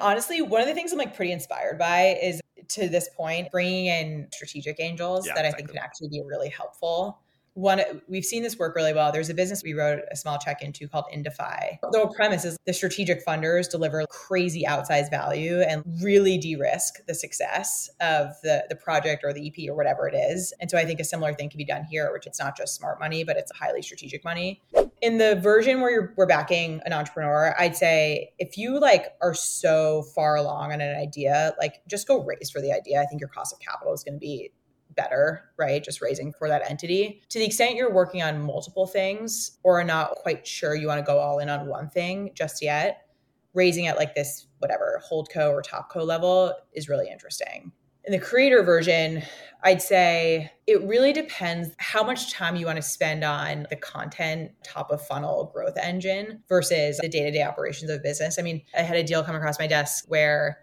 Honestly, one of the things I'm like pretty inspired by is to this point, bringing in strategic angels Yeah, that I exactly. think can actually be really helpful. One, we've seen this work really well. There's a business we wrote a small check into called Indify. The whole premise is the strategic funders deliver crazy outsized value and really de-risk the success of the, the project or the EP or whatever it is. And so I think a similar thing can be done here, which it's not just smart money, but it's a highly strategic money. In the version where you're, we're backing an entrepreneur, I'd say if you like are so far along on an idea, like just go raise for the idea. I think your cost of capital is going to be better, right? Just raising for that entity. To the extent you're working on multiple things or are not quite sure you want to go all in on one thing just yet, raising at like this, whatever, hold co or top co level is really interesting. In the creator version, I'd say it really depends how much time you want to spend on the content top of funnel growth engine versus the day to day operations of business. I mean, I had a deal come across my desk where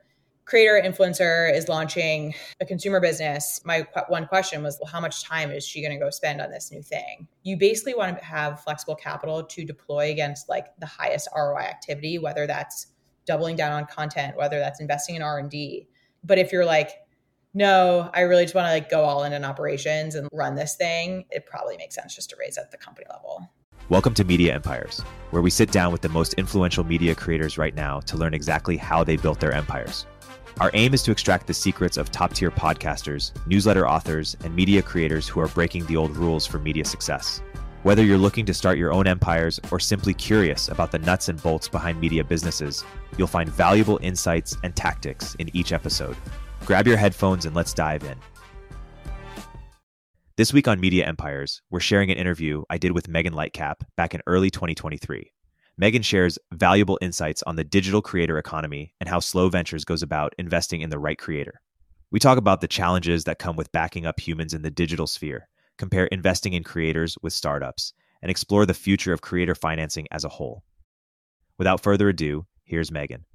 creator influencer is launching a consumer business my qu- one question was well how much time is she going to go spend on this new thing? You basically want to have flexible capital to deploy against like the highest roi activity whether that's doubling down on content whether that's investing in r&d but if you're like no i really just want to like go all in on operations and run this thing it probably makes sense just to raise at the company level. Welcome to Media Empires, where we sit down with the most influential media creators right now to learn exactly how they built their empires. Our aim is to extract the secrets of top tier podcasters, newsletter authors, and media creators who are breaking the old rules for media success. Whether you're looking to start your own empires or simply curious about the nuts and bolts behind media businesses, you'll find valuable insights and tactics in each episode. Grab your headphones and let's dive in. This week on Media Empires, we're sharing an interview I did with Megan Lightcap back in early 2023. Megan shares valuable insights on the digital creator economy and how Slow Ventures goes about investing in the right creator. We talk about the challenges that come with backing up humans in the digital sphere, compare investing in creators with startups, and explore the future of creator financing as a whole. Without further ado, here's Megan.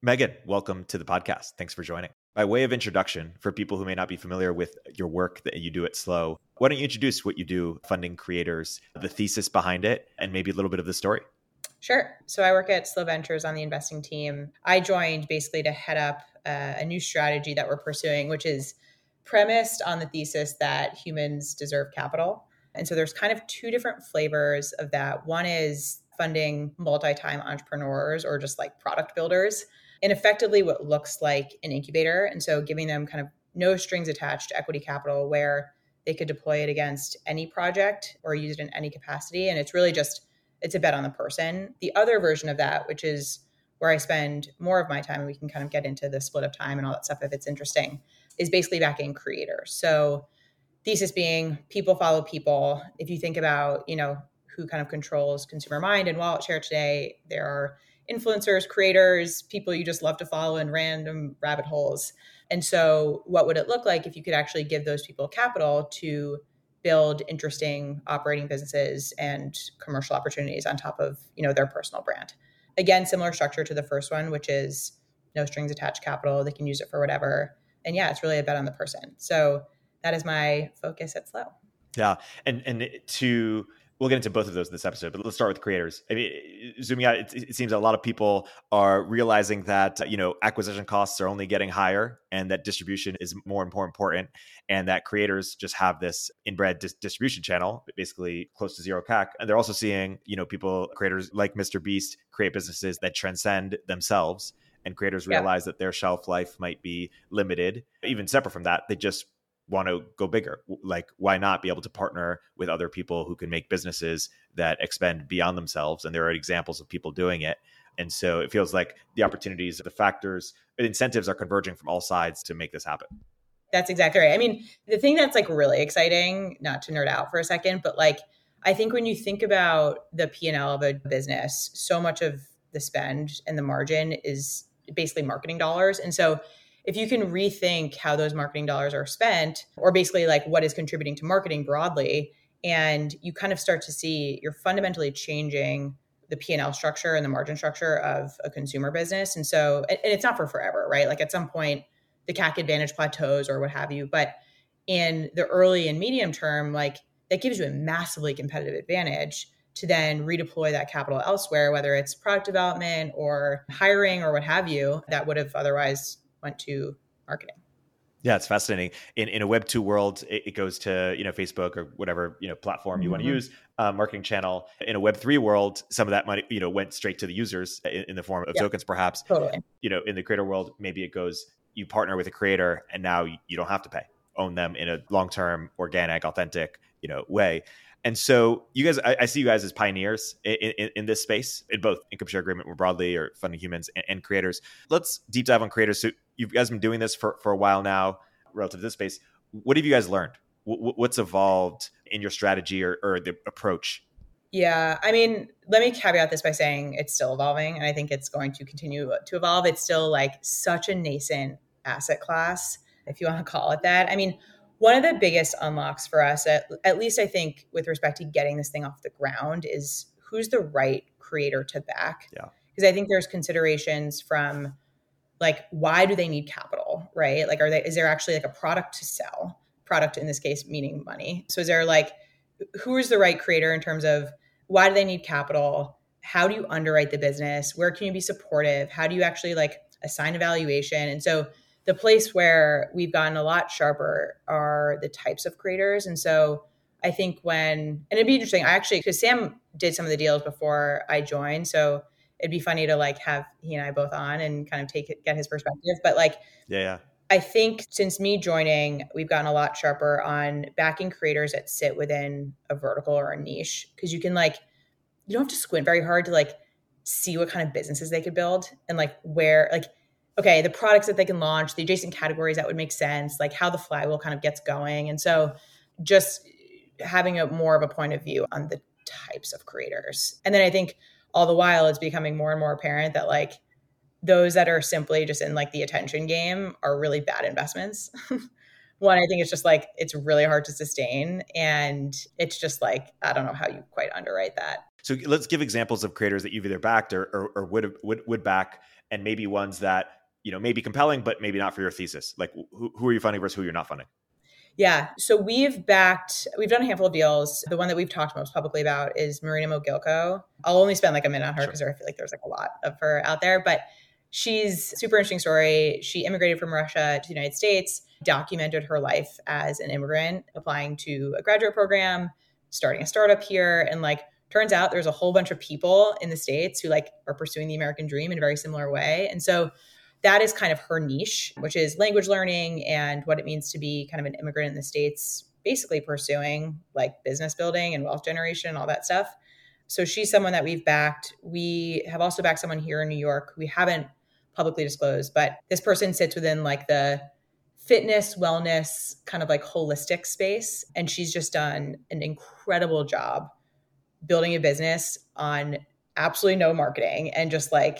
Megan, welcome to the podcast. Thanks for joining. By way of introduction, for people who may not be familiar with your work that you do at Slow, why don't you introduce what you do funding creators, the thesis behind it, and maybe a little bit of the story? Sure. So I work at Slow Ventures on the investing team. I joined basically to head up uh, a new strategy that we're pursuing, which is premised on the thesis that humans deserve capital. And so there's kind of two different flavors of that. One is funding multi time entrepreneurs or just like product builders in effectively what looks like an incubator. And so giving them kind of no strings attached to equity capital where they could deploy it against any project or use it in any capacity. And it's really just it's a bet on the person. The other version of that, which is where I spend more of my time, and we can kind of get into the split of time and all that stuff if it's interesting, is basically backing creators. So thesis being people follow people. If you think about, you know, who kind of controls consumer mind and wallet share today, there are influencers, creators, people you just love to follow in random rabbit holes. And so what would it look like if you could actually give those people capital to build interesting operating businesses and commercial opportunities on top of you know their personal brand. Again similar structure to the first one which is no strings attached capital they can use it for whatever. And yeah it's really a bet on the person. So that is my focus at slow Yeah, and and to we'll get into both of those in this episode, but let's start with creators. I mean, zooming out, it, it seems that a lot of people are realizing that you know acquisition costs are only getting higher, and that distribution is more and more important, and that creators just have this inbred dis- distribution channel, basically close to zero CAC, and they're also seeing you know people creators like Mr. Beast create businesses that transcend themselves. And creators Yeah. realize that their shelf life might be limited. Even separate from that, they just want to go bigger. Like, why not be able to partner with other people who can make businesses that expand beyond themselves? And there are examples of people doing it. And so it feels like the opportunities, the factors, the incentives are converging from all sides to make this happen. That's exactly right. I mean, the thing that's like really exciting, not to nerd out for a second, but like I think when you think about the P&L of a business, so much of the spend and the margin is basically marketing dollars. And so if you can rethink how those marketing dollars are spent or basically like what is contributing to marketing broadly and you kind of start to see you're fundamentally changing the P&L structure and the margin structure of a consumer business. And so and it's not for forever, right? Like at some point the CAC advantage plateaus or what have you. But in the early and medium term, like that gives you a massively competitive advantage to then redeploy that capital elsewhere, whether it's product development or hiring or what have you, that would have otherwise went to marketing. Yeah, it's fascinating. In in a Web two world, it, it, goes to you know Facebook or whatever you know platform you mm-hmm. want to use, uh, marketing channel. In a Web three world, some of that money you know went straight to the users in, in the form of tokens, perhaps. Totally. You know, in the creator world, maybe it goes you partner with a creator, and now you, you don't have to pay, own them in a long term, organic, authentic you know way. And so you guys, I, I, see you guys as pioneers in, in, in, this space, in both income share agreement more broadly or funding humans and, and, creators. Let's deep dive on creators. So you guys been doing this for, for a while now relative to this space. What have you guys learned? what's evolved in your strategy or, or the approach? Yeah, I mean, let me caveat this by saying it's still evolving, and I think it's going to continue to evolve. It's still like such a nascent asset class, if you want to call it that. I mean, one of the biggest unlocks for us, at, at least I think, with respect to getting this thing off the ground, is who's the right creator to back. Yeah. Because I think there's considerations from like why do they need capital, right? Like, are they is there actually like a product to sell? Product in this case meaning money. So is there like who is the right creator in terms of why do they need capital? How do you underwrite the business? Where can you be supportive? How do you actually like assign evaluation? And so the place where we've gotten a lot sharper are the types of creators. And so I think when, and it'd be interesting, I actually, because Sam did some of the deals before I joined. So it'd be funny to like have he and I both on and kind of take it, get his perspective. But like, yeah, yeah. I think since me joining, we've gotten a lot sharper on backing creators that sit within a vertical or a niche because you can like, you don't have to squint very hard to like see what kind of businesses they could build and like where, like, okay, the products that they can launch, the adjacent categories that would make sense, like how the flywheel kind of gets going. And so just having a more of a point of view on the types of creators. And then I think all the while it's becoming more and more apparent that like those that are simply just in like the attention game are really bad investments. One, I think it's just like it's really hard to sustain. And it's just like, I don't know how you quite underwrite that. So let's give examples of creators that you've either backed or, or, or would, would would back, and maybe ones that you know, may be compelling, but maybe not for your thesis? Like, who, who are you funding versus who you're not funding? Yeah. So we've backed, we've done a handful of deals. The one that we've talked most publicly about is Marina Mogilko. I'll only spend like a minute on her because sure. I feel like there's like a lot of her out there, but she's super interesting story. She immigrated from Russia to the United States, documented her life as an immigrant, applying to a graduate program, starting a startup here, and like turns out there's a whole bunch of people in the States who like are pursuing the American dream in a very similar way. And so that is kind of her niche, which is language learning and what it means to be kind of an immigrant in the States, basically pursuing like business building and wealth generation and all that stuff. So she's someone that we've backed. We have also backed someone here in New York. We haven't publicly disclosed, but this person sits within like the fitness, wellness, kind of like holistic space. And she's just done an incredible job building a business on absolutely no marketing and just like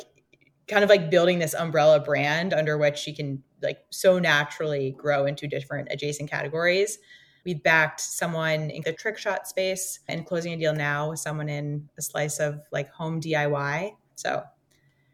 kind of like building this umbrella brand under which she can like so naturally grow into different adjacent categories. We backed someone in the trick shot space and closing a deal now with someone in a slice of like home DIY. So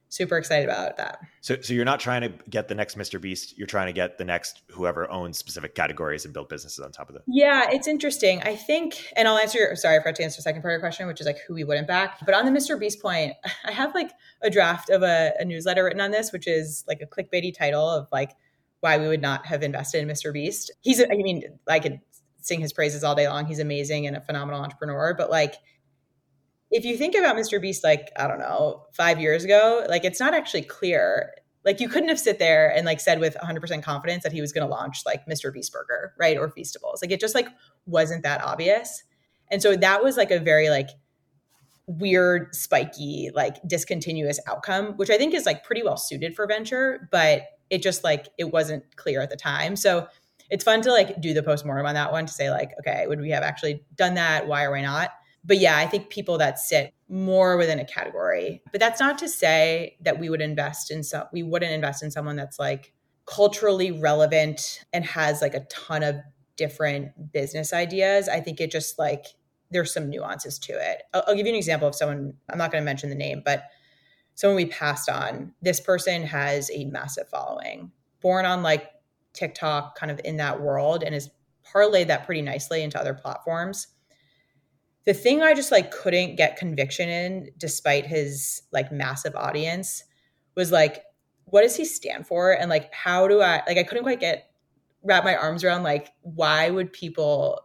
super excited about that. So, so you're not trying to get the next Mr. Beast. You're trying to get the next whoever owns specific categories and build businesses on top of it. Yeah, it's interesting. I think, and I'll answer. Your, sorry, I forgot to answer the second part of your question, which is like who we wouldn't back. But on the Mr. Beast point, I have like a draft of a, a newsletter written on this, which is like a clickbaity title of like why we would not have invested in Mr. Beast. He's, I mean, I could sing his praises all day long. He's amazing and a phenomenal entrepreneur, but like if you think about Mr. Beast, like, I don't know, five years ago, like it's not actually clear. Like you couldn't have sit there and like said with 100% confidence that he was going to launch like Mr. Beast Burger, right? Or Feastables. Like it just like wasn't that obvious. And so that was like a very like weird, spiky, like discontinuous outcome, which I think is like pretty well suited for venture, but it just like it wasn't clear at the time. So it's fun to like do the postmortem on that one to say like, okay, would we have actually done that? Why or why not? But yeah, I think people that sit more within a category. But that's not to say that we would invest in some we wouldn't invest in someone that's like culturally relevant and has like a ton of different business ideas. I think it just like there's some nuances to it. I'll, I'll give you an example of someone, I'm not going to mention the name, but someone we passed on. This person has a massive following, born on like TikTok, kind of in that world, and has parlayed that pretty nicely into other platforms the thing I just like couldn't get conviction in despite his like massive audience was like what does he stand for? And like how do I like I couldn't quite get wrap my arms around like why would people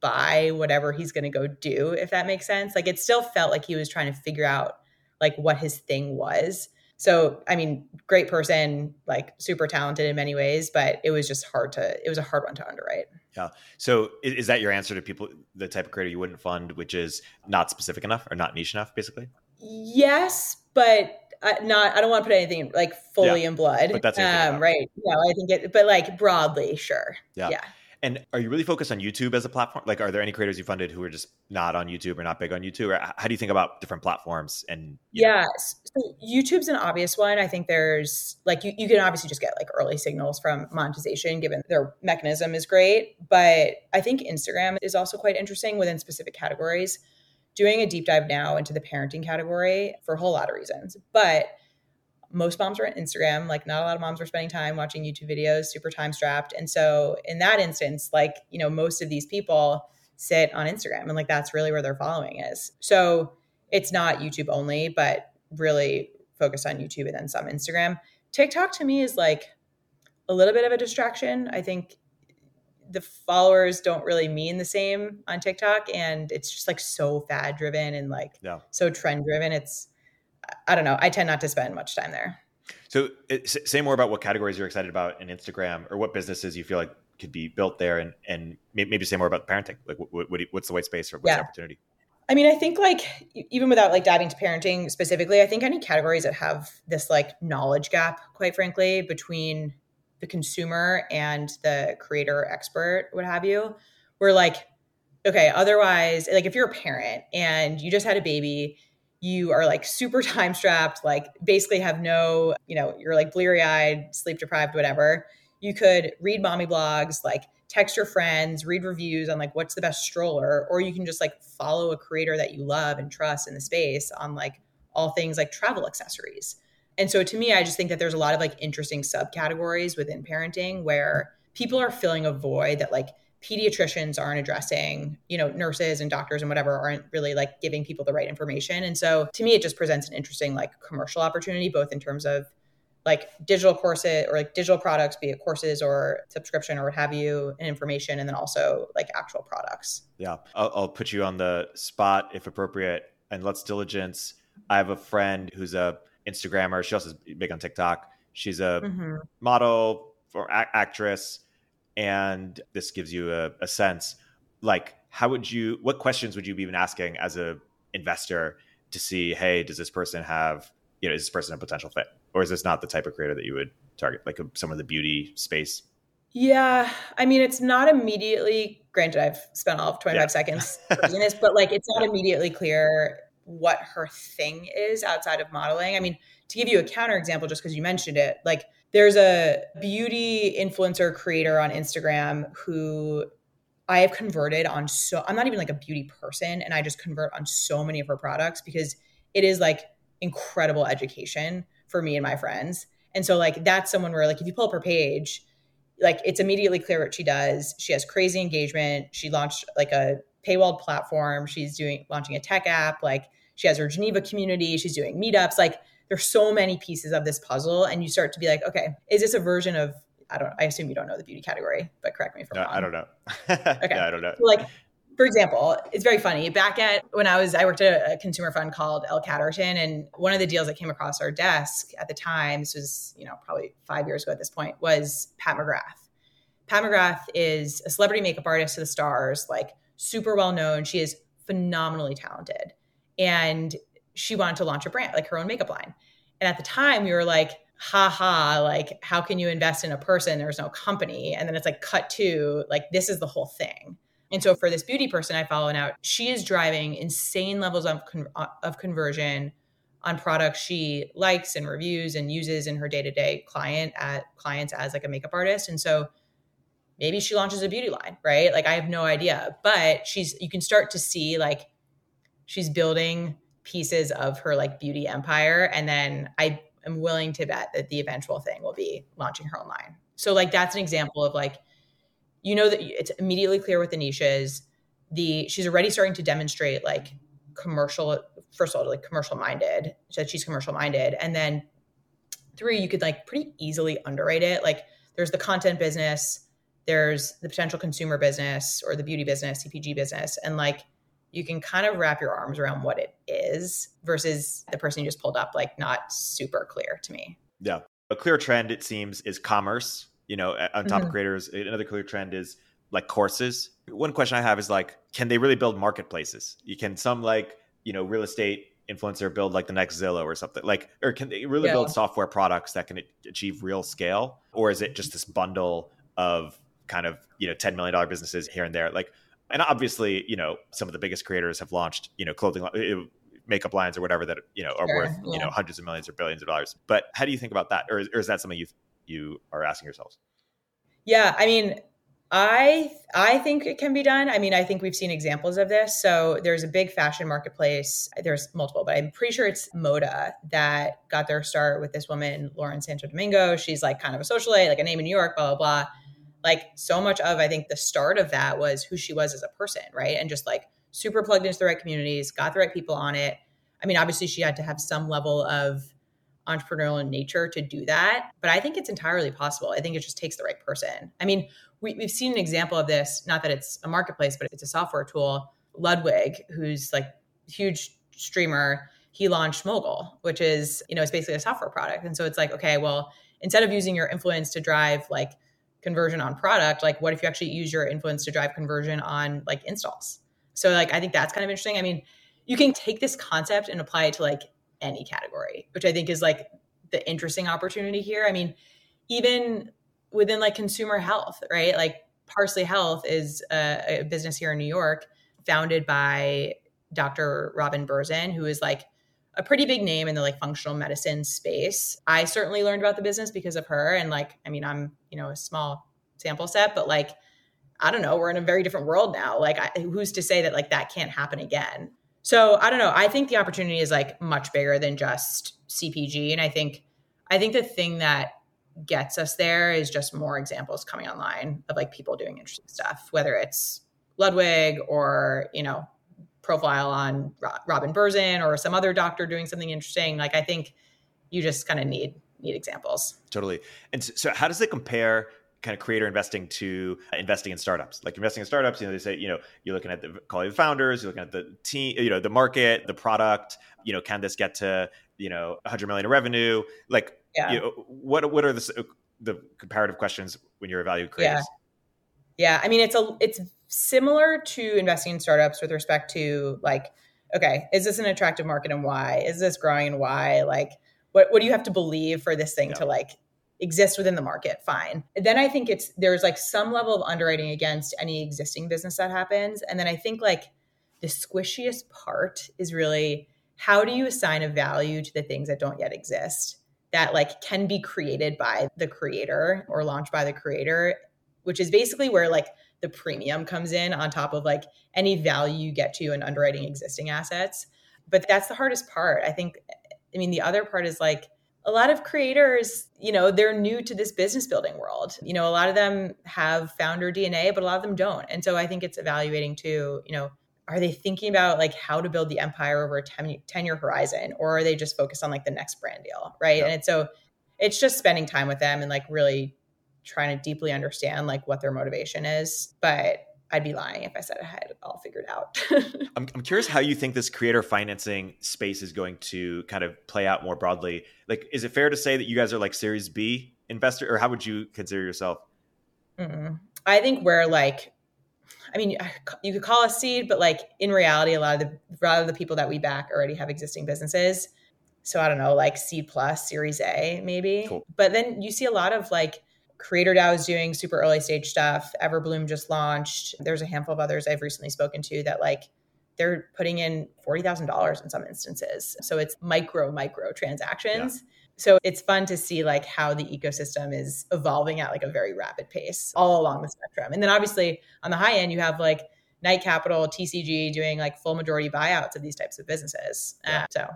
buy whatever he's going to go do if that makes sense? Like it still felt like he was trying to figure out like what his thing was. So i mean great person like super talented in many ways but it was just hard to it was a hard one to underwrite yeah so is is that your answer to people the type of creator you wouldn't fund which is not specific enough or not niche enough basically yes but I, not I don't want to put anything like fully yeah, in blood. But that's um, right. Yeah, I think it, but like broadly, sure. Yeah. yeah. And are you really focused on YouTube as a platform? Like, are there any creators you funded who are just not on YouTube or not big on YouTube? Or how do you think about different platforms? And yeah, so YouTube's an obvious one. I think there's like you, you can obviously just get like early signals from monetization, given their mechanism is great. But I think Instagram is also quite interesting within specific categories doing a deep dive now into the parenting category for a whole lot of reasons. But most moms are on Instagram. Like, not a lot of moms are spending time watching YouTube videos, super time strapped. And so, in that instance, like, you know, most of these people sit on Instagram and like that's really where their following is. So, it's not YouTube only, but really focused on YouTube and then some Instagram. TikTok to me is like a little bit of a distraction. I think the followers don't really mean the same on TikTok and it's just like so fad driven and like yeah. so trend driven. It's I don't know. I tend not to spend much time there. So say more about what categories you're excited about in Instagram or what businesses you feel like could be built there and and maybe say more about parenting. Like what, what what's the white space or what's yeah. the opportunity? I mean, I think like even without like diving to parenting specifically, I think any categories that have this like knowledge gap, quite frankly, between the consumer and the creator expert, what have you, we're like, okay, otherwise, like if you're a parent and you just had a baby, you are like super time strapped, like basically have no, you know, you're like bleary eyed, sleep deprived, whatever. You could read mommy blogs, like text your friends, read reviews on like what's the best stroller, or you can just like follow a creator that you love and trust in the space on like all things like travel accessories. And so to me, I just think that there's a lot of like interesting subcategories within parenting where people are filling a void that like pediatricians aren't addressing, you know, nurses and doctors and whatever aren't really like giving people the right information. And so to me, it just presents an interesting like commercial opportunity, both in terms of like digital courses or like digital products, be it courses or subscription or what have you, and information, and then also like actual products. Yeah. I'll, I'll put you on the spot if appropriate and let's diligence. I have a friend who's a Instagrammer. She also is big on TikTok. She's a mm-hmm. model or a- actress, and this gives you a, a sense. Like, how would you? What questions would you be even asking as a investor to see? Hey, does this person have? You know, is this person a potential fit, or is this not the type of creator that you would target? Like a, some of the beauty space. Yeah, I mean, it's not immediately. Granted, I've spent all of 25 yeah. seconds doing this, but like, it's not immediately clear what her thing is outside of modeling. I mean, to give you a counterexample, just because you mentioned it, like there's a beauty influencer creator on Instagram who I have converted on so I'm not even like a beauty person and I just convert on so many of her products because it is like incredible education for me and my friends. And so like that's someone where like if you pull up her page, like it's immediately clear what she does. She has crazy engagement. She launched like a paywalled platform. She's doing launching a tech app. Like she has her Geneva community. She's doing meetups. Like there's so many pieces of this puzzle, and you start to be like, okay, is this a version of? I don't. I assume you don't know the beauty category, but correct me if I'm no, wrong. I don't know. okay, yeah, I don't know. So like for example, it's very funny. Back at when I was, I worked at a consumer fund called L Catterton, and one of the deals that came across our desk at the time, this was you know probably five years ago at this point, was Pat McGrath. Pat McGrath is a celebrity makeup artist to the stars, like super well known. She is phenomenally talented. And she wanted to launch a brand, like her own makeup line. And at the time, we were like, ha ha, like, how can you invest in a person? There's no company. And then it's like, cut to, like, this is the whole thing. And so for this beauty person I follow now, she is driving insane levels of, con- of conversion on products she likes and reviews and uses in her day-to-day client at clients as like a makeup artist. And so maybe she launches a beauty line, right? Like I have no idea, but she's you can start to see like she's building pieces of her like beauty empire and then I am willing to bet that the eventual thing will be launching her own line. So like that's an example of like you know that it's immediately clear what the niche is. the she's already starting to demonstrate like commercial first of all like commercial minded that she's commercial minded and then three you could like pretty easily underwrite it like there's the content business there's the potential consumer business or the beauty business cpg business and like you can kind of wrap your arms around what it is versus the person you just pulled up like not super clear to me. Yeah. A clear trend it seems is commerce you know on top mm-hmm. of creators another clear trend is like courses. One question i have is like can they really build marketplaces? You can some like you know real estate influencer build like the next zillow or something? Like or can they really yeah. build software products that can achieve real scale? Or is it just this bundle of kind of you know 10 million dollar businesses here and there? Like and obviously you know some of the biggest creators have launched you know clothing eh, makeup lines or whatever that you know are sure, worth yeah. you know hundreds of millions or billions of dollars but how do you think about that or, or is that something you you are asking yourselves yeah i mean I I think it can be done. I mean, I think we've seen examples of this. So there's a big fashion marketplace. There's multiple, but I'm pretty sure it's Moda that got their start with this woman, Lauren Santo Domingo. She's like kind of a socialite, like a name in New York, blah blah blah. Like so much of I think the start of that was who she was as a person, right? And just like super plugged into the right communities, got the right people on it. I mean, obviously she had to have some level of entrepreneurial nature to do that, but I think it's entirely possible. I think it just takes the right person. I mean, we, we've seen an example of this, not that it's a marketplace, but it's a software tool. Ludwig, who's like huge streamer, he launched Mogul, which is, you know, it's basically a software product. And so it's like, okay, well, instead of using your influence to drive like conversion on product, like what if you actually use your influence to drive conversion on like installs? So like I think that's kind of interesting. I mean, you can take this concept and apply it to like any category, which I think is like the interesting opportunity here. I mean, even within like consumer health, right? Like Parsley Health is a, a business here in New York founded by Dr. Robin Berzin, who is like a pretty big name in the like functional medicine space. I certainly learned about the business because of her. And like, I mean, I'm, you know, a small sample set, but like, I don't know, we're in a very different world now. Like, I, who's to say that like that can't happen again? So I don't know. I think the opportunity is like much bigger than just CPG. And I think, I think the thing that gets us there is just more examples coming online of like people doing interesting stuff, whether it's Ludwig or, you know, profile on Robin Berzin or some other doctor doing something interesting. Like I think you just kind of need need examples. Totally. And so how does it compare kind of creator investing to uh, investing in startups. Like investing in startups, you know, they say, you know, you're looking at the quality of founders, you're looking at the team, you know, the market, the product, you know, can this get to, you know, 100 million in revenue? Like, yeah. you know, what what are the uh, the comparative questions when you're evaluating creators? Yeah. Yeah, I mean, it's a it's similar to investing in startups with respect to like, okay, is this an attractive market and why? Is this growing and why? Like, what what do you have to believe for this thing yeah. to like exist within the market, fine. Then I think it's there's like some level of underwriting against any existing business that happens. And then I think like the squishiest part is really how do you assign a value to the things that don't yet exist that like can be created by the creator or launched by the creator, which is basically where like the premium comes in on top of like any value you get to in underwriting existing assets. But that's the hardest part. I think I mean the other part is like a lot of creators, you know, they're new to this business building world. You know, a lot of them have founder DNA, but a lot of them don't. And so I think it's evaluating too, you know, are they thinking about like how to build the empire over a 10, 10 year horizon or are they just focused on like the next brand deal, right? Yeah. And so it's just spending time with them and like really trying to deeply understand like what their motivation is. But I'd be lying if I said I had it all figured out. I'm, I'm curious how you think this creator financing space is going to kind of play out more broadly. Like, is it fair to say that you guys are like Series B investor, or how would you consider yourself? Mm-mm. I think we're like, I mean, uh, you could call us seed, but like in reality, a lot of the a lot of the people that we back already have existing businesses. So I don't know, like C plus, Series A, maybe. Cool. But then you see a lot of like Creator DAO is doing super early stage stuff. Everbloom just launched. There's a handful of others I've recently spoken to that like they're putting in $40,000 in some instances. So it's micro, micro transactions. Yeah. So it's fun to see like how the ecosystem is evolving at like a very rapid pace all along the spectrum. And then obviously on the high end, you have like Night Capital, TCG doing like full majority buyouts of these types of businesses. Yeah. Uh, so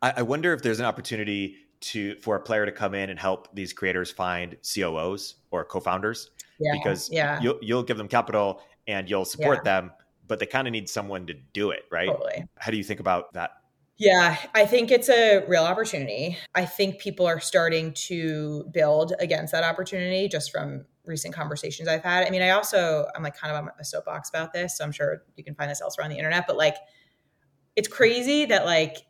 I, I wonder if there's an opportunity to for a player to come in and help these creators find COOs or co-founders yeah, because yeah. You'll, you'll give them capital and you'll support yeah. them but they kind of need someone to do it, right? Totally. How do you think about that? Yeah, I think it's a real opportunity. I think people are starting to build against that opportunity just from recent conversations I've had. I mean, I also, I'm like kind of on a soapbox about this. So I'm sure you can find this elsewhere on the internet, but like, it's crazy that like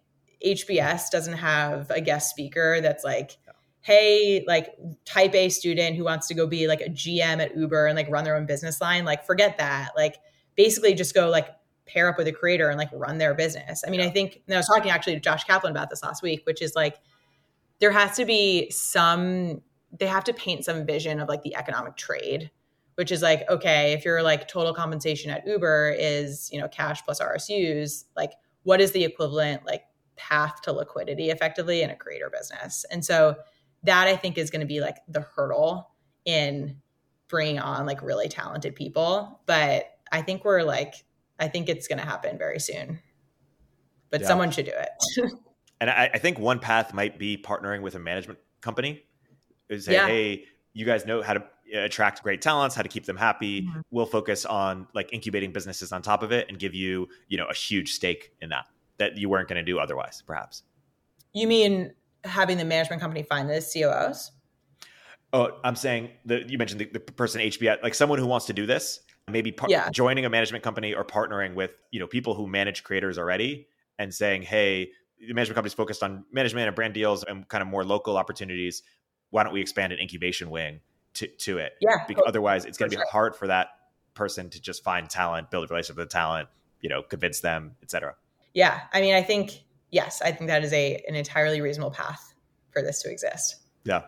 HBS doesn't have a guest speaker that's like, hey, like type A student who wants to go be like a GM at Uber and like run their own business line, like forget that. Like basically just go like pair up with a creator and like run their business. I mean, yeah. I think I was talking actually to Josh Kaplan about this last week, which is like there has to be some they have to paint some vision of like the economic trade which is like okay if your like total compensation at uber is you know cash plus rsus like what is the equivalent like path to liquidity effectively in a creator business and so that i think is going to be like the hurdle in bringing on like really talented people but i think we're like i think it's going to happen very soon but yeah. someone should do it and I, I think one path might be partnering with a management company say, yeah. hey, you guys know how to attract great talents, how to keep them happy. Mm-hmm. We'll focus on like incubating businesses on top of it and give you, you know, a huge stake in that that you weren't going to do otherwise, perhaps. You mean having the management company find the COOs? Oh, I'm saying that you mentioned the, the person HBS, like someone who wants to do this, maybe par- yeah. joining a management company or partnering with, you know, people who manage creators already and saying, hey, the management company's focused on management and brand deals and kind of more local opportunities why don't we expand an incubation wing to, to it? Yeah. Because otherwise it's going to be sure. hard for that person to just find talent, build a relationship with the talent, you know, convince them, etc. Yeah. I mean, I think, yes, I think that is a, an entirely reasonable path for this to exist. Yeah.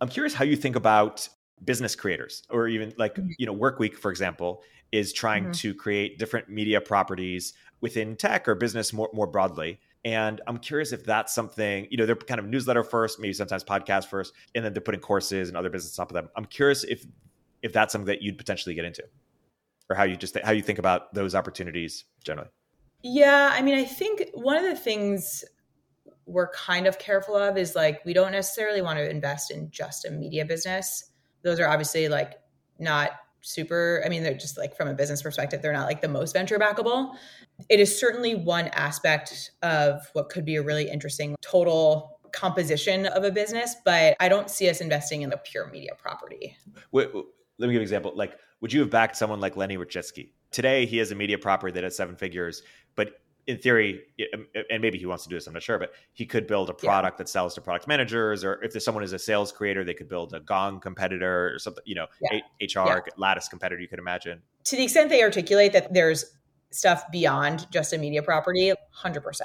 I'm curious how you think about business creators or even like, mm-hmm. you know, Workweek, for example, is trying mm-hmm. to create different media properties within tech or business more, more broadly. And I'm curious if that's something, you know, they're kind of newsletter first, maybe sometimes podcast first, and then they're putting courses and other business on top of them. I'm curious if if that's something that you'd potentially get into or how you just how you think about those opportunities generally. Yeah, I mean, I think one of the things we're kind of careful of is like we don't necessarily want to invest in just a media business. Those are obviously like not super i mean they're just like from a business perspective they're not like the most venture backable it is certainly one aspect of what could be a really interesting total composition of a business but i don't see us investing in the pure media property wait, wait, let me give an example like would you have backed someone like lenny Rachitsky? today he has a media property that has seven figures but in theory, um, and maybe he wants to do this, I'm not sure, but he could build a product yeah. that sells to product managers, or if there's someone who's a sales creator, they could build a Gong competitor or something, you know, yeah. HR yeah. Lattice competitor, you could imagine. To the extent they articulate that there's stuff beyond just a media property, 100%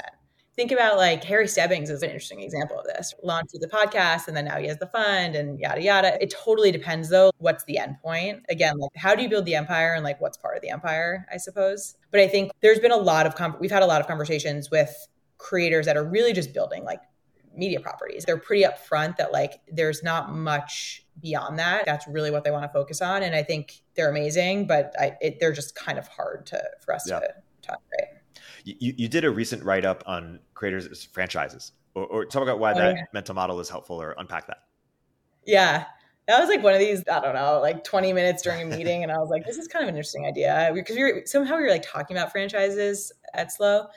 think about like Harry Stebbings is an interesting example of this. Launched the podcast and then now he has the fund and yada yada. It totally depends though, what's the end point? Again, like how do you build the empire and like what's part of the empire, I suppose. But I think there's been a lot of com- we've had a lot of conversations with creators that are really just building like media properties. They're pretty upfront that like there's not much beyond that. That's really what they want to focus on and I think they're amazing, but I, it, they're just kind of hard to for us yeah. to talk right. You, you did a recent write up on creators franchises, or, or, talk about why oh, that yeah. mental model is helpful, or unpack that. Yeah, that was like one of these I don't know, like twenty minutes during a meeting, and I was like, this is kind of an interesting idea because we were somehow we were like talking about franchises at Slow.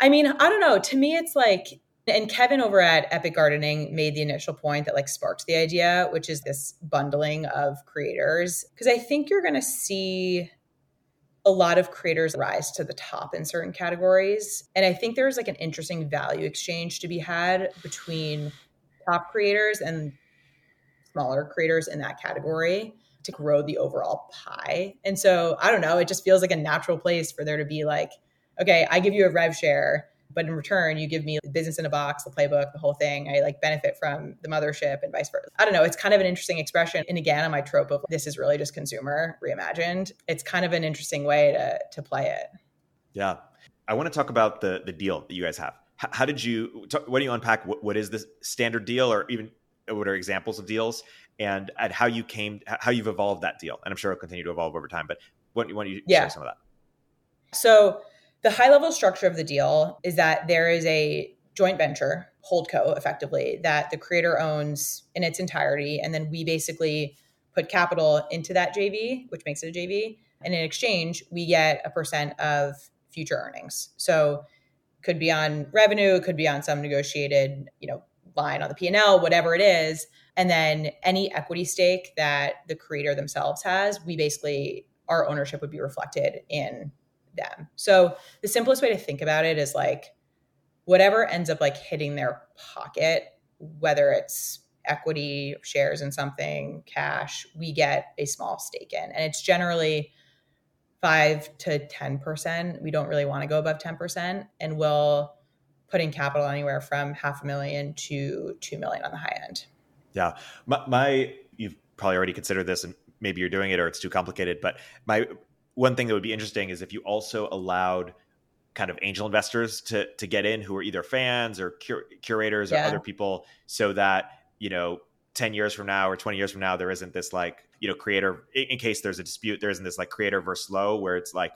I mean, I don't know. To me, it's like and Kevin over at Epic Gardening made the initial point that like sparked the idea, which is this bundling of creators. Because I think you're going to see a lot of creators rise to the top in certain categories. And I think there's like an interesting value exchange to be had between top creators and smaller creators in that category to grow the overall pie. And so I don't know, it just feels like a natural place for there to be like, okay, I give you a rev share but in return you give me business in a box the playbook the whole thing. I like benefit from the mothership and vice versa. I don't know. It's kind of an interesting expression. And again on my trope of this is really just consumer reimagined. It's kind of an interesting way to to play it. Yeah. I want to talk about the the deal that you guys have. How, how did you talk, what do you unpack? What, what is the standard deal or even what are examples of deals? And at how you came how you've evolved that deal. And i'm sure it'll continue to evolve over time but what, why don't you yeah. share some of that? So the high level structure of the deal is that there is a joint venture, Holdco, effectively, that the creator owns in its entirety. And then we basically put capital into that JV, which makes it a JV. And in exchange, we get a percent of future earnings. So could be on revenue, could be on some negotiated, you know, line on the P&L, whatever it is. And then any equity stake that the creator themselves has, we basically our ownership would be reflected in them. So the simplest way to think about it is like whatever ends up like hitting their pocket, whether it's equity, shares in something, cash, we get a small stake in. And it's generally five to 10%. We don't really want to go above 10%. And we'll put in capital anywhere from half a million to 2 million on the high end. Yeah. My, my you've probably already considered this and maybe you're doing it or it's too complicated. But my one thing that would be interesting is if you also allowed kind of angel investors to to get in who are either fans or cur- curators or other people so that you know 10 years from now or 20 years from now there isn't this like you know creator in case there's a dispute there isn't this like creator versus Slow where it's like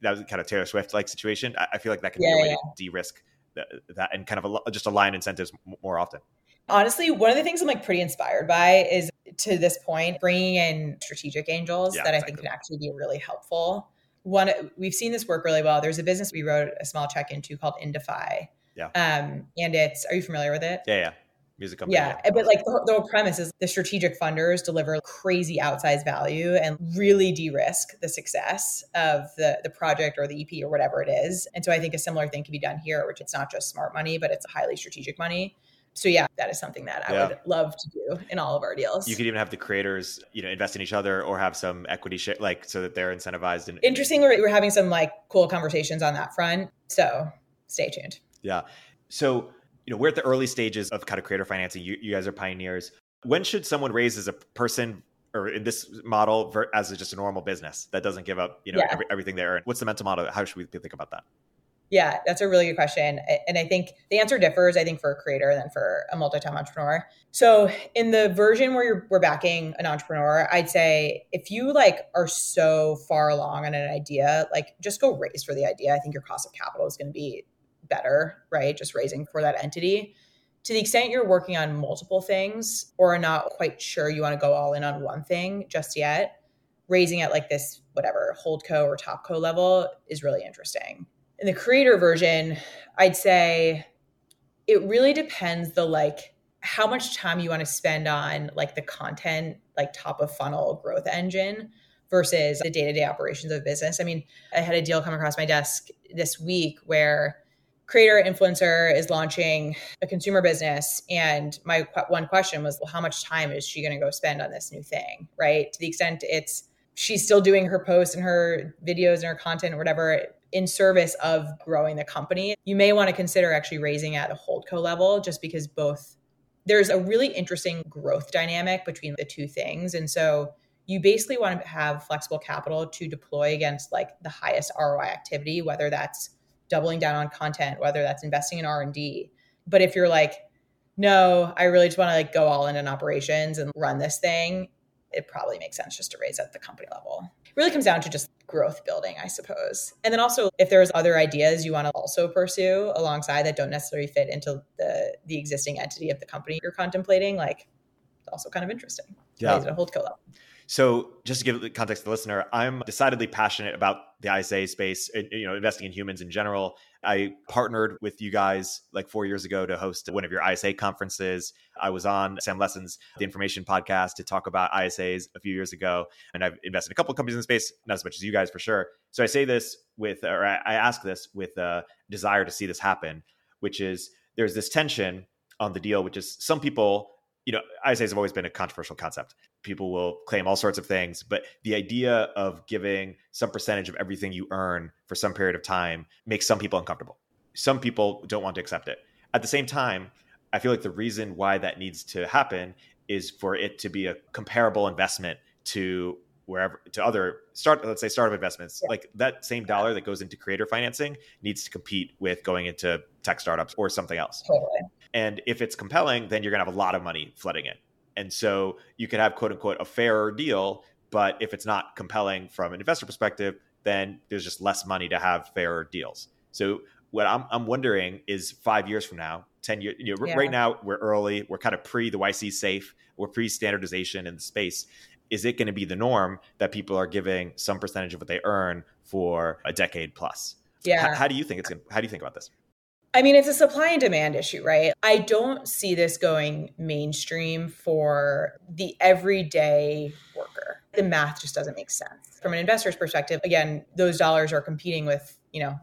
that was kind of taylor swift like situation. I, I, feel like that can yeah, be a way yeah. to de-risk that, that, and kind of a, just align incentives more often. Honestly one of the things i'm like pretty inspired by is to this point bringing in strategic angels that i think can actually be really helpful one we've seen this work really well. There's a business we wrote a small check into called Indify. Yeah. Um, and it's are you familiar with it? Yeah, yeah. Music company. Yeah, yeah. but like the, the whole premise is the strategic funders deliver crazy outsized value and really de-risk the success of the the project or the EP or whatever it is. And so I think a similar thing can be done here, which it's not just smart money, but it's highly strategic money so yeah, that is something that I yeah. would love to do in all of our deals. You could even have the creators, you know, invest in each other or have some equity share, like so that they're incentivized. And interesting. We're, we're having some like cool conversations on that front. So stay tuned. Yeah. So you know, we're at the early stages of kind of creator financing. You, you guys are pioneers. When should someone raise as a person or in this model as just a normal business that doesn't give up, you know, yeah. every, everything they earn? What's the mental model? How should we think about that? Yeah, that's a really good question. And I think the answer differs, I think, for a creator than for a multi-time entrepreneur. So in the version where you're, we're backing an entrepreneur, I'd say if you like are so far along on an idea, like just go raise for the idea. I think your cost of capital is going to be better, right? Just raising for that entity. To the extent you're working on multiple things or are not quite sure you want to go all in on one thing just yet, raising at like this, whatever, hold co or top co level is really interesting in the creator version, I'd say it really depends the like how much time you want to spend on like the content, like top of funnel growth engine versus the day-to-day operations of business. I mean, I had a deal come across my desk this week where creator influencer is launching a consumer business and my one question was well how much time is she going to go spend on this new thing right to the extent it's she's still doing her posts and her videos and her content or whatever in service of growing the company, you may want to consider actually raising at a holdco level just because both there's a really interesting growth dynamic between the two things. And so you basically want to have flexible capital to deploy against like the highest ROI activity, whether that's doubling down on content, whether that's investing in R&D. But if you're like, no, I really just want to like go all in on operations and run this thing, it probably makes sense just to raise at the company level. It really comes down to just growth building, I suppose. And then also if there's other ideas you want to also pursue alongside that don't necessarily fit into the the existing entity of the company you're contemplating, like it's also kind of interesting. Yeah. At hold co. So, just to give the context to the listener, I'm decidedly passionate about the ISA space, you know, investing in humans in general. I partnered with you guys like four years ago to host one of your ISA conferences. I was on Sam Lessin's The Information podcast to talk about ISAs a few years ago, and I've invested in a couple of companies in the space, not as much as you guys for sure. So I say this with, or I ask this with a desire to see this happen, which is there's this tension on the deal, which is some people you know, ISAs have always been a controversial concept. People will claim all sorts of things, but the idea of giving some percentage of everything you earn for some period of time makes some people uncomfortable. Some people don't want to accept it. At the same time, I feel like the reason why that needs to happen is for it to be a comparable investment to wherever to other start let's say startup investments yeah. like that same dollar that goes into creator financing needs to compete with going into tech startups or something else totally. And if it's compelling then you're going to have a lot of money flooding in and so you could have quote unquote a fairer deal but if it's not compelling from an investor perspective then there's just less money to have fairer deals so what i'm, I'm wondering is five years from now 10 years you know yeah. right now we're early we're kind of pre the yc safe we're pre standardization in the space is it going to be the norm that people are giving some percentage of what they earn for a decade plus? Yeah. H- how do you think it's going how do you think about this? I mean, it's a supply and demand issue, right? I don't see this going mainstream for the everyday worker. The math just doesn't make sense. From an investor's perspective, again, those dollars are competing with, you know,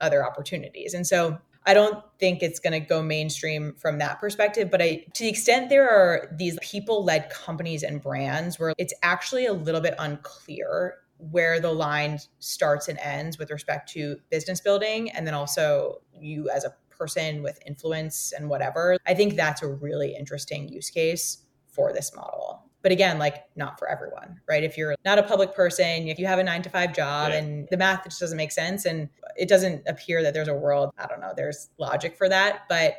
other opportunities. And so I don't think it's going to go mainstream from that perspective, but I to the extent there are these people-led companies and brands where it's actually a little bit unclear where the line starts and ends with respect to business building and then also you as a person with influence and whatever. I think that's a really interesting use case for this model but again like not for everyone right if you're not a public person if you have a nine to five job yeah. and the math just doesn't make sense and it doesn't appear that there's a world i don't know there's logic for that but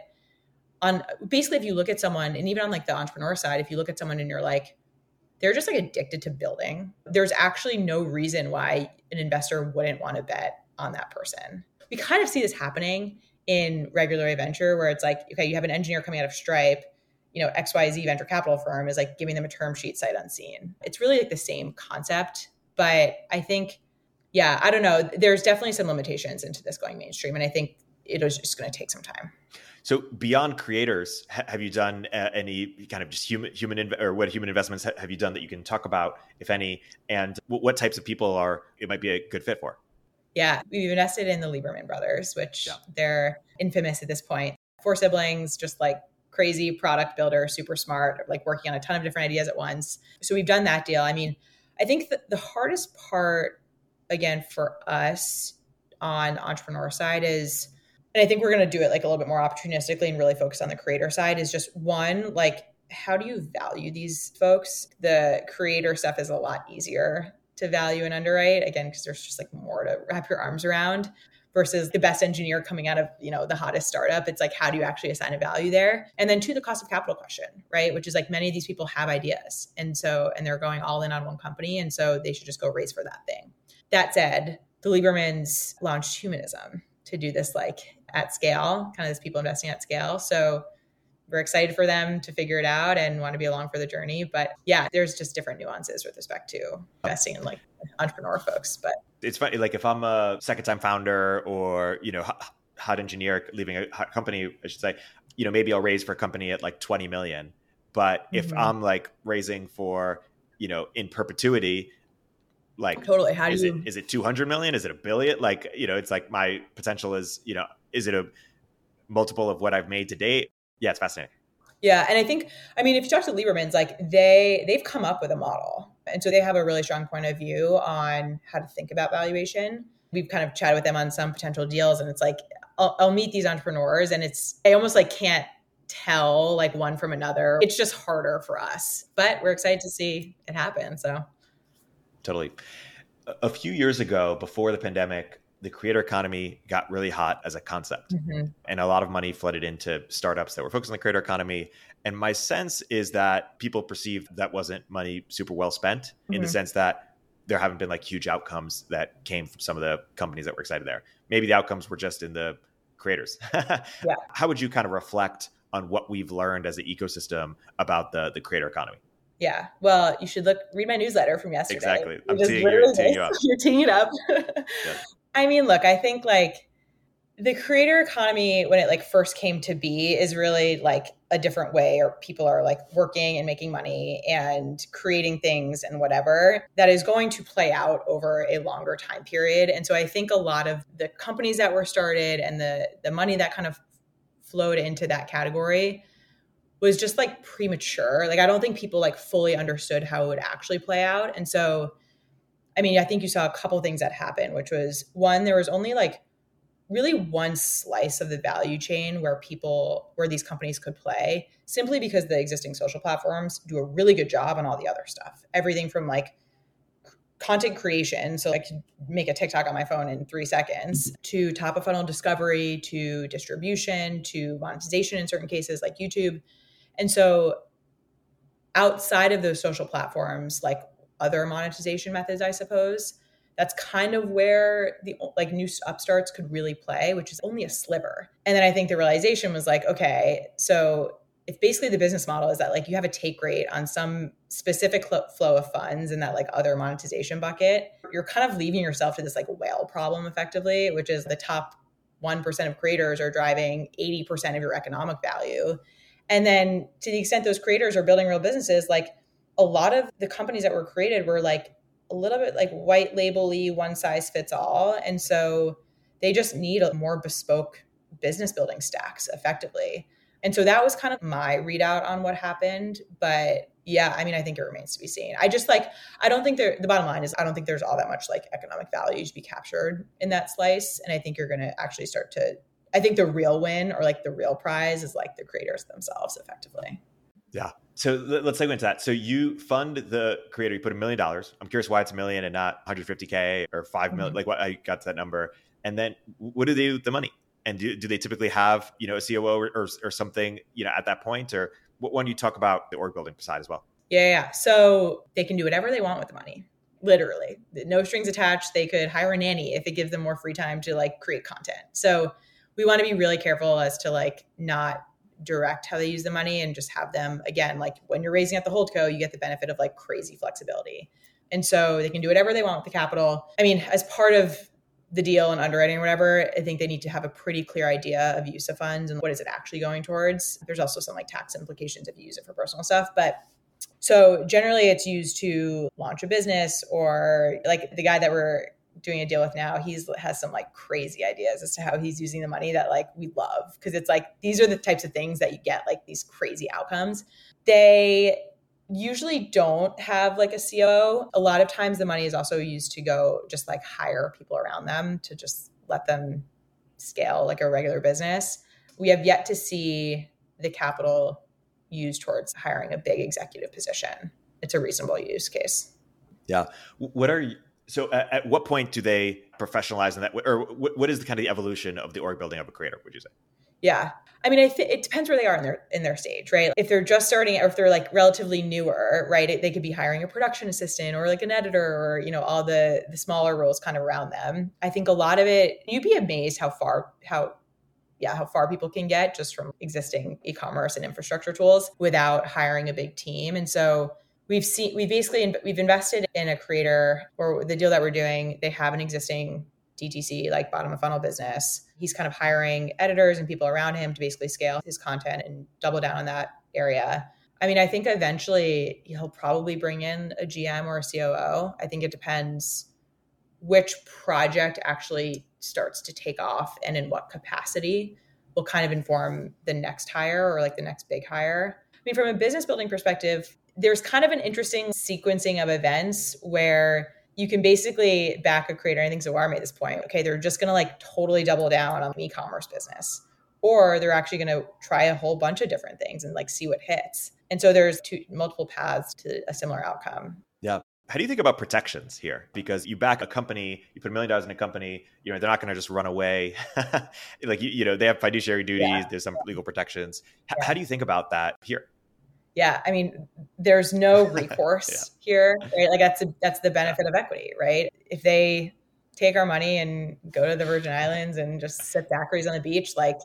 on basically if you look at someone and even on like the entrepreneur side if you look at someone and you're like they're just like addicted to building. There's actually no reason why an investor wouldn't want to bet on that person. We kind of see this happening in regular venture where it's like okay you have an engineer coming out of stripe you know xyz venture capital firm is like giving them a term sheet sight unseen. It's really like the same concept but i think yeah i don't know. There's definitely some limitations into this going mainstream and i think it was just going to take some time so beyond creators have you done uh, any kind of just human human inv- or what human investments have you done that you can talk about if any and what types of people are it might be a good fit for yeah we've invested in the lieberman brothers which yeah. they're infamous at this point. four siblings just like crazy product builder, super smart, like working on a ton of different ideas at once. So we've done that deal. I mean, I think that the hardest part, again, for us on entrepreneur side is, and I think we're going to do it like a little bit more opportunistically and really focus on the creator side is just one, like, how do you value these folks? The creator stuff is a lot easier to value and underwrite again because there's just like more to wrap your arms around versus the best engineer coming out of you know the hottest startup. It's like how do you actually assign a value there? And then to the cost of capital question right? Which is like many of these people have ideas and so and they're going all in on one company and so they should just go race for that thing. That said the liebermans launched humanism to do this like at scale kind of this people investing at scale so we're excited for them to figure it out and want to be along for the journey. But yeah, there's just different nuances with respect to investing in like entrepreneur folks. But it's funny, like if I'm a second time founder or, you know, hot engineer leaving a company, I should say, you know, maybe I'll raise for a company at like 20 million. But if mm-hmm. I'm like raising for, you know, in perpetuity, like totally how do is you it is it 200 million is it a billion like you know it's like my potential is you know is it a multiple of what i've made to date yeah, it's fascinating. Yeah, and I think I mean if you talk to Lieberman's, like they they've come up with a model, and so they have a really strong point of view on how to think about valuation. We've kind of chatted with them on some potential deals, and it's like I'll, I'll meet these entrepreneurs, and it's I almost like can't tell like one from another. It's just harder for us, but we're excited to see it happen. So totally. A few years ago, before the pandemic, the creator economy got really hot as a concept mm-hmm. and a lot of money flooded into startups that were focused on the creator economy and my sense is that people perceived that wasn't money super well spent mm-hmm. in the mm-hmm. sense that there haven't been like huge outcomes that came from some of the companies that were excited there maybe the outcomes were just in the creators yeah. how would you kind of reflect on what we've learned as an ecosystem about the the creator economy yeah. Well, you should look read my newsletter from yesterday. Exactly. I'm teeing, you, teeing you up. You're teeing it up. I mean, look, I think like the creator economy when it like first came to be is really like a different way or people are like working and making money and creating things and whatever that is going to play out over a longer time period. And so i think a lot of the companies that were started and the the money that kind of flowed into that category was just like premature. Like i don't think people like fully understood how it would actually play out. And so I mean, I think you saw a couple things that happened, which was one, there was only like really one slice of the value chain where people, where these companies could play, simply because the existing social platforms do a really good job on all the other stuff. Everything from like content creation, so I could make a TikTok on my phone in three seconds, to top of funnel discovery, to distribution, to monetization in certain cases like YouTube. And so outside of those social platforms, like other monetization methods, I suppose. That's kind of where the like new upstarts could really play, which is only a sliver. And then I think the realization was like, okay, so if basically the business model is that like you have a take rate on some specific flow of funds in that like other monetization bucket, you're kind of leaving yourself to this like whale problem effectively, which is the top 1% of creators are driving 80% of your economic value. And then to the extent those creators are building real businesses, like a lot of the companies that were created were like a little bit like white labely, one size fits all. And so they just need a more bespoke business building stacks effectively. And so that was kind of my readout on what happened. But yeah, I mean, I think it remains to be seen. I just like, I don't think there, the bottom line is, I don't think there's all that much like economic value to be captured in that slice. And I think you're going to actually start to, I think the real win or like the real prize is like the creators themselves effectively. Yeah. So let's segue into that. So you fund the creator, you put a million dollars. I'm curious why it's a million and not 150K or 5 million, mm-hmm. like what I got to that number. And then what do they do with the money? and do, do they typically have you know a COO or, or, or something you know at that point or what when you talk about the org building side as well? Yeah, yeah. So they can do whatever they want with the money. Literally, no strings attached. They could hire a nanny if it gives them more free time to like create content. So we want to be really careful as to like not direct how they use the money and just have them again like when you're raising at the holdco you get the benefit of like crazy flexibility and so they can do whatever they want with the capital i mean as part of the deal and underwriting or whatever, I think they need to have a pretty clear idea of use of funds and what is it actually going towards. There's also some like tax implications if you use it for personal stuff, but so generally it's used to launch a business or like the guy that we're doing a deal with now, he's has some like crazy ideas as to how he's using the money that like we love because it's like these are the types of things that you get like these crazy outcomes. They usually don't have like a COO. A lot of times the money is also used to go just like hire people around them to just let them scale like a regular business. We have yet to see the capital used towards hiring a big executive position. It's a reasonable use case. Yeah. What are you, so at, at what point do they professionalize in that or what, what is the kind of the evolution of the org building of a creator would you say yeah I mean, I think it depends where they are in their in their stage, right? If they're just starting, or if they're like relatively newer, right? They could be hiring a production assistant or like an editor, or you know, all the the smaller roles kind of around them. I think a lot of it, you'd be amazed how far how yeah, how far people can get just from existing e-commerce and infrastructure tools without hiring a big team. And so we've seen we basically we've invested in a creator or the deal that we're doing. They have an existing DTC, like bottom of funnel business. He's kind of hiring editors and people around him to basically scale his content and double down on that area. I mean, I think eventually he'll probably bring in a GM or a COO. I think it depends which project actually starts to take off and in what capacity will kind of inform the next hire or like the next big hire. I mean, from a business building perspective, there's kind of an interesting sequencing of events where you can basically back a creator. I think Zohar made this point. Okay, they're just going to like totally double down on the e-commerce business, or they're actually going to try a whole bunch of different things and like see what hits. And so there's two multiple paths to a similar outcome. Yeah. How do you think about protections here? Because you back a company, you put a million dollars in a company, you know, they're not going to just run away. like, you, you, know, they have fiduciary duties, yeah. there's some legal protections. H- yeah. How do you think about that here? Yeah i mean there's no recourse yeah. here right? Like that's a, that's the benefit of equity right? If they take our money and go to the virgin islands and just sip daiquiris on the beach like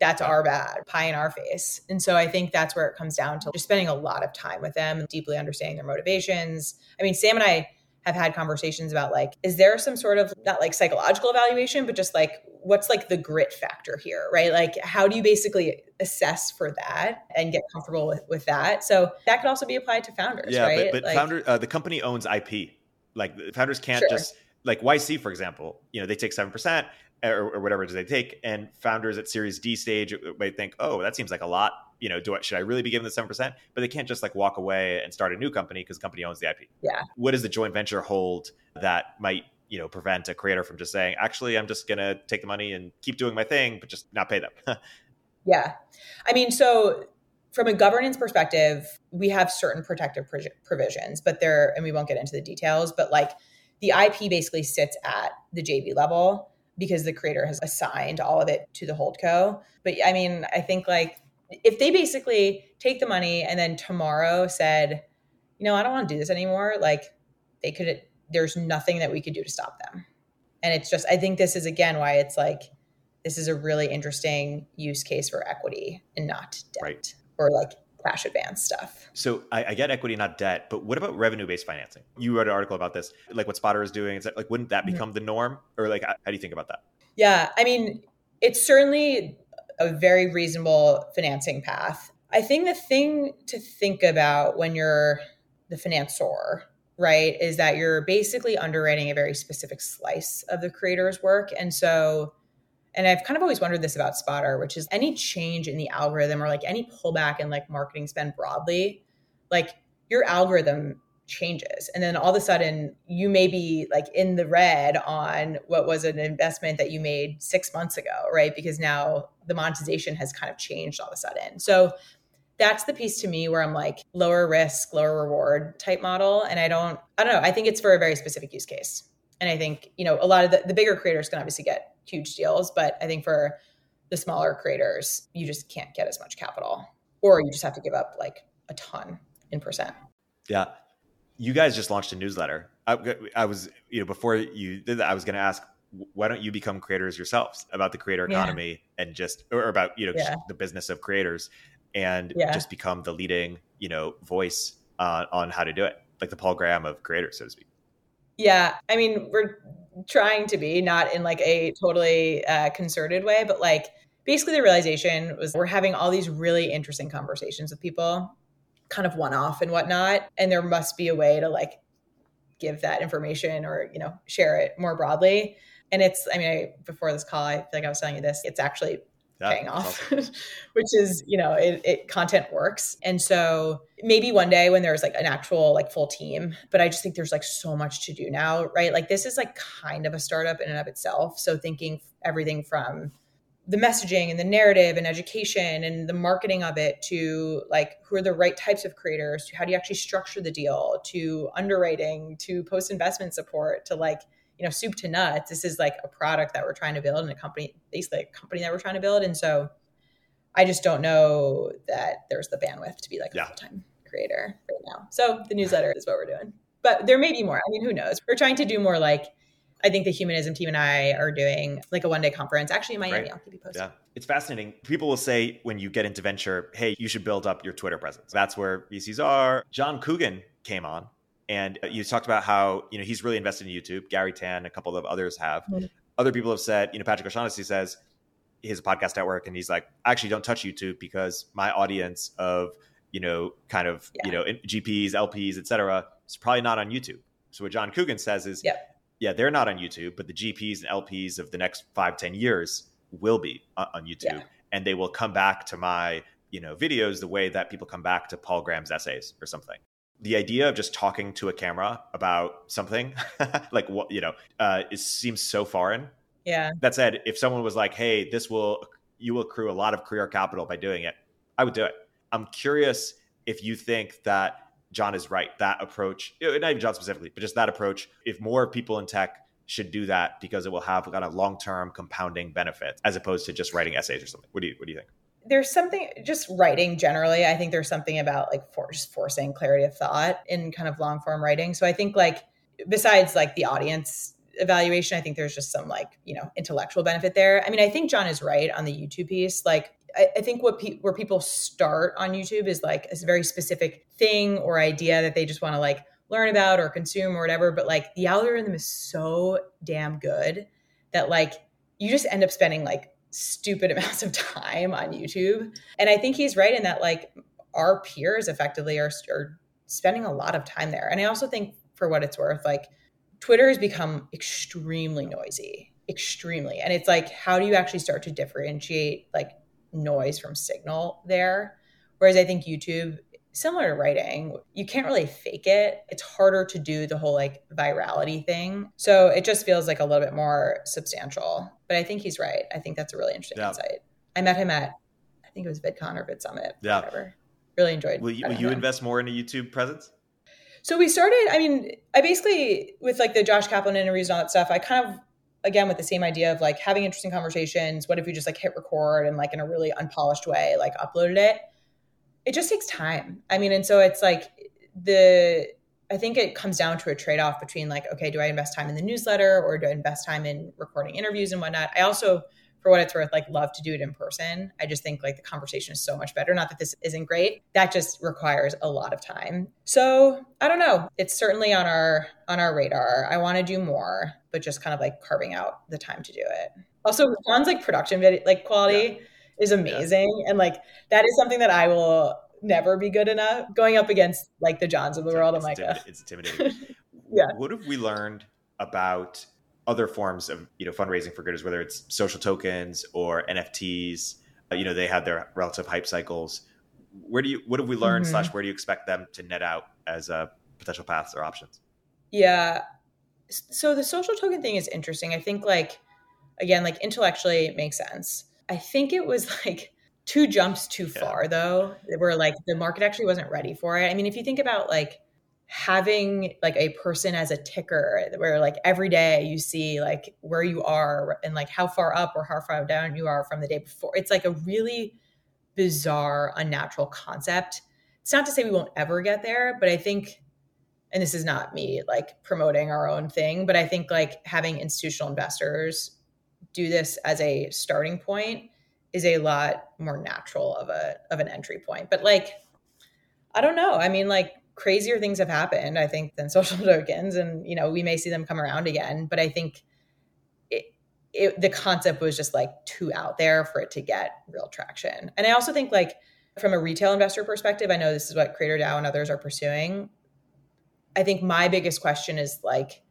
that's our bad pie in our face. And so i think that's where it comes down to just spending a lot of time with them deeply understanding their motivations. I mean sam and i have had conversations about like is there some sort of not like psychological evaluation but just like what's like the grit factor here right like how do you basically assess for that and get comfortable with, with that so that could also be applied to founders yeah right? but, but like, founder uh, the company owns ip like founders can't sure. just like yc for example you know they take 7% or, or whatever it is they take and founders at series d stage might think oh that seems like a lot you know, do I should I really be giving the seven percent? But they can't just like walk away and start a new company because the company owns the IP. Yeah. What does the joint venture hold that might you know prevent a creator from just saying, actually, I'm just gonna take the money and keep doing my thing, but just not pay them? yeah, I mean, so from a governance perspective, we have certain protective provisions, but there, and we won't get into the details, but like the IP basically sits at the JV level because the creator has assigned all of it to the holdco. But I mean, I think like if they basically take the money and then tomorrow said, you know, I don't want to do this anymore, like they could, there's nothing that we could do to stop them. And it's just, I think this is again why it's like, this is a really interesting use case for equity and not debt. Right. or like cash advance stuff. So I, I, get equity, not debt, but what about revenue based financing? You wrote an article about this, like what Spotter is doing. Is that like wouldn't that mm-hmm. become mm-hmm. the norm, or like how do you think about that? Yeah, I mean, it's certainly a very reasonable financing path. I think the thing to think about when you're the financier, right, is that you're basically underwriting a very specific slice of the creator's work, and so and I've kind of always wondered this about Spotter, which is any change in the algorithm or like any pullback in like marketing spend broadly, like your algorithm changes. And then all of a sudden you may be like in the red on what was an investment that you made six months ago, right? Because now the monetization has kind of changed all of a sudden. So that's the piece to me where I'm like lower risk, lower reward type model. And I don't, I don't know. I think it's for a very specific use case. And I think, you know, a lot of the, the bigger creators can obviously get huge deals. But I think for the smaller creators, you just can't get as much capital, or you just have to give up like a ton in percent. Yeah. You guys just launched a newsletter. I, I was, you know, before you did that, I was going to ask, why don't you become creators yourselves about the creator economy yeah. and just, or about, you know, yeah. the business of creators and yeah. just become the leading, you know, voice uh, on how to do it, like the Paul Graham of creators, so to speak. Yeah. I mean, we're trying to be, not in like a totally uh, concerted way, but like basically the realization was we're having all these really interesting conversations with people, kind of one off and whatnot. And there must be a way to like give that information or, you know, share it more broadly. And it's, I mean, I, before this call, I feel like I was telling you this, it's actually yeah, paying off, awesome. which is, you know, it, it, content works. And so maybe one day when there's like an actual like full team, but I just think there's like so much to do now, right? Like this is like kind of a startup in and of itself. So thinking everything from the messaging and the narrative and education and the marketing of it to like who are the right types of creators to how do you actually structure the deal to underwriting to post investment support to like you know soup to nuts this is like a product that we're trying to build and a company basically a company that we're trying to build and so i just don't know that there's the bandwidth to be like a full-time creator right now so the newsletter is what we're doing but there may be more i mean who knows we're trying to do more like I think the humanism team and I are doing like a one day conference actually in Miami. I'll keep you posted. Yeah. It's fascinating. People will say when you get into venture, hey, you should build up your Twitter presence. That's where VCs are. John Coogan came on and you talked about how you know he's really invested in YouTube. Garry Tan, a couple of others have. Mm-hmm. Other people have said, you know, Patrick O'Shaughnessy says his podcast network, and he's like, I actually don't touch YouTube because my audience of you know, kind of yeah. you know, GPs, LPs, etc., is probably not on YouTube. So what John Coogan says is, yep. yeah, they're not on YouTube, but the GPs and LPs of the next five, ten years will be on YouTube, yeah. and they will come back to my you know videos the way that people come back to Paul Graham's essays or something the idea of just talking to a camera about something like what you know uh, it seems so foreign. Yeah. That said if someone was like hey this will you will accrue a lot of career capital by doing it i would do it. I'm curious if you think that john is right that approach not even john specifically but just that approach if more people in tech should do that because it will have kind of long-term compounding benefits as opposed to just writing essays or something. What do you what do you think there's something just writing generally i think there's something about like for, just forcing clarity of thought in kind of long form writing. So i think like besides like the audience evaluation i think there's just some like you know intellectual benefit there. I mean i think john is right on the youtube piece. Like i, I think what pe- where people start on youtube is like a very specific thing or idea that they just want to like learn about or consume or whatever but like the algorithm is so damn good that like you just end up spending like stupid amounts of time on YouTube. And I think he's right in that like our peers effectively are, are spending a lot of time there. And I also think for what it's worth, like Twitter has become extremely noisy, extremely. And it's like, how do you actually start to differentiate like noise from signal there? Whereas I think YouTube similar to writing, you can't really fake it. It's harder to do the whole like virality thing. So it just feels like a little bit more substantial. But I think he's right. I think that's a really interesting yeah. insight. I met him at, I think it was VidCon or VidSummit. Yeah. Whatever. Really enjoyed. Will you, will you invest more into YouTube presence? So we started, I mean, I basically, with like the Josh Kaplan interviews and all that stuff, I kind of, again, with the same idea of like having interesting conversations. What if you just like hit record and like in a really unpolished way, like uploaded it? It just takes time. I mean, and so it's like the I think it comes down to a trade off between like, okay, do I invest time in the newsletter or do I invest time in recording interviews and whatnot? I also, for what it's worth, like love to do it in person. I just think like the conversation is so much better. Not that this isn't great. That just requires a lot of time. So I don't know. It's certainly on our on our radar. I want to do more, but just kind of like carving out the time to do it. Also, John's like production video like quality yeah. Is amazing. Yeah. And like that is something that I will never be good enough. Going up against like the Johns of the world, I'm like, it's intimidating. yeah. What have we learned about other forms of you know fundraising for creators, whether it's social tokens or NFTs. Uh, you know, they have their relative hype cycles. Where do you what have we learned mm-hmm. slash where do you expect them to net out as uh, potential paths or options? Yeah, so the social token thing is interesting. I think like again, like intellectually it makes sense. I think it was like two jumps too far yeah. though, where like the market actually wasn't ready for it. I mean, if you think about like having like a person as a ticker where like every day you see like where you are and like how far up or how far down you are from the day before it's like a really bizarre unnatural concept it's not to say we won't ever get there but i think and this is not me like promoting our own thing but i think like having institutional investors do this as a starting point is a lot more natural of a of an entry point but like i don't know i mean like crazier things have happened, I think, than social tokens. And, you know, we may see them come around again. But I think it, it, the concept was just like too out there for it to get real traction. And I also think, like, from a retail investor perspective, I know this is what Creator DAO and others are pursuing. I think my biggest question is like,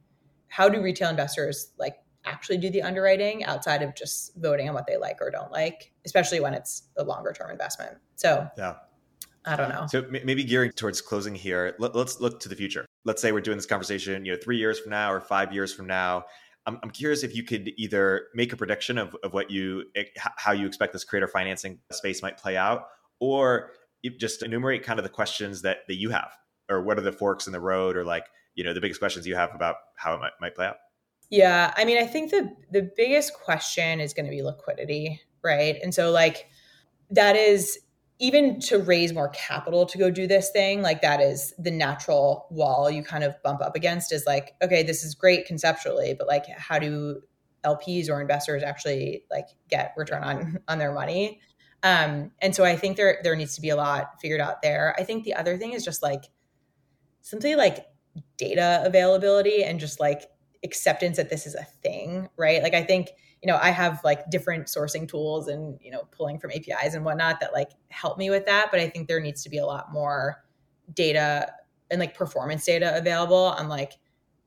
how do retail investors like actually do the underwriting outside of just voting on what they like or don't like, especially when it's a longer term investment? So, yeah. I don't know. So maybe gearing towards closing here, let, us look to the future. Let's say we're doing this conversation, you know, three years from now or five years from now. I'm, I'm curious if you could either make a prediction of, of what you, eh, how you expect this creator financing space might play out, or just enumerate kind of the questions that, that you have, or what are the forks in the road, or like, you know, the biggest questions you have about how it might, might play out. Yeah. I mean, I think the, the biggest question is going to be liquidity, right? And so like, that is even to raise more capital to go do this thing, like that is the natural wall you kind of bump up against is like, okay, this is great conceptually, but like how do LPs or investors actually like get return on on their money? Um, and so I think there there needs to be a lot figured out there. I think the other thing is just like simply like data availability and just like acceptance that this is a thing, right? Like I think you know, I have like different sourcing tools and, you know, pulling from APIs and whatnot that like help me with that. But I think there needs to be a lot more data and like performance data available on like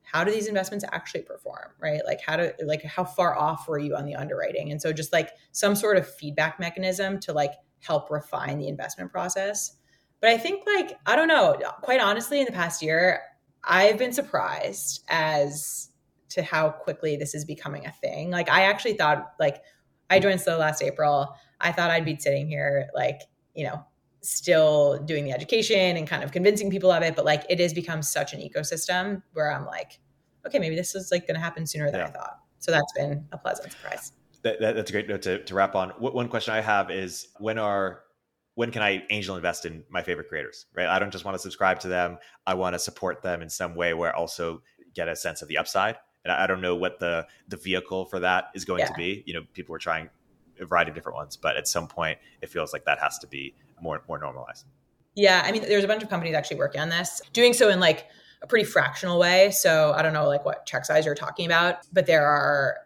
how do these investments actually perform, right? Like how do like how far off were you on the underwriting? And so just like some sort of feedback mechanism to like help refine the investment process. But I think like I don't know, quite honestly in the past year, I've been surprised as to how quickly this is becoming a thing. Like I actually thought like I joined Slow last April. I thought I'd be sitting here like, you know, still doing the education and kind of convincing people of it, but like it has become such an ecosystem where I'm like, okay, maybe this is like going to happen sooner than yeah. I thought. So that's been a pleasant surprise. That, that, that's a great note to, to wrap on. One question I have is when are when can I angel invest in my favorite creators? Right. I don't just want to subscribe to them. I want to support them in some way where I also get a sense of the upside and I don't know what the the vehicle for that is going yeah. to be. You know, people are trying a variety of different ones, but at some point, it feels like that has to be more more normalized. Yeah, I mean, there's a bunch of companies actually working on this, doing so in like a pretty fractional way. So I don't know like what check size you're talking about, but there are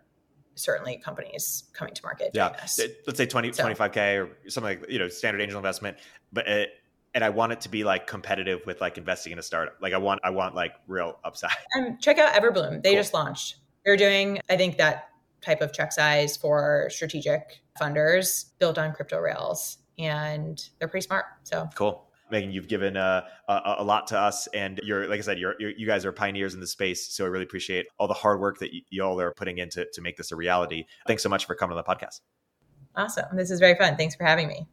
certainly companies coming to market. Yeah, let's say 20, so. 25k or something like you know standard angel investment, but it, and I want it to be like competitive with like investing in a startup. Like I want I want like real upside. Um, check out Everbloom. They cool. just launched. They're doing I think that type of check size for strategic funders built on crypto rails, and they're pretty smart. So cool. Megan, you've given uh, a, a, lot to us, and you're like I said, you're, you're, you guys are pioneers in the space. So I really appreciate all the hard work that y- y'all are putting into to make this a reality. Thanks so much for coming on the podcast. Awesome. This is very fun. Thanks for having me.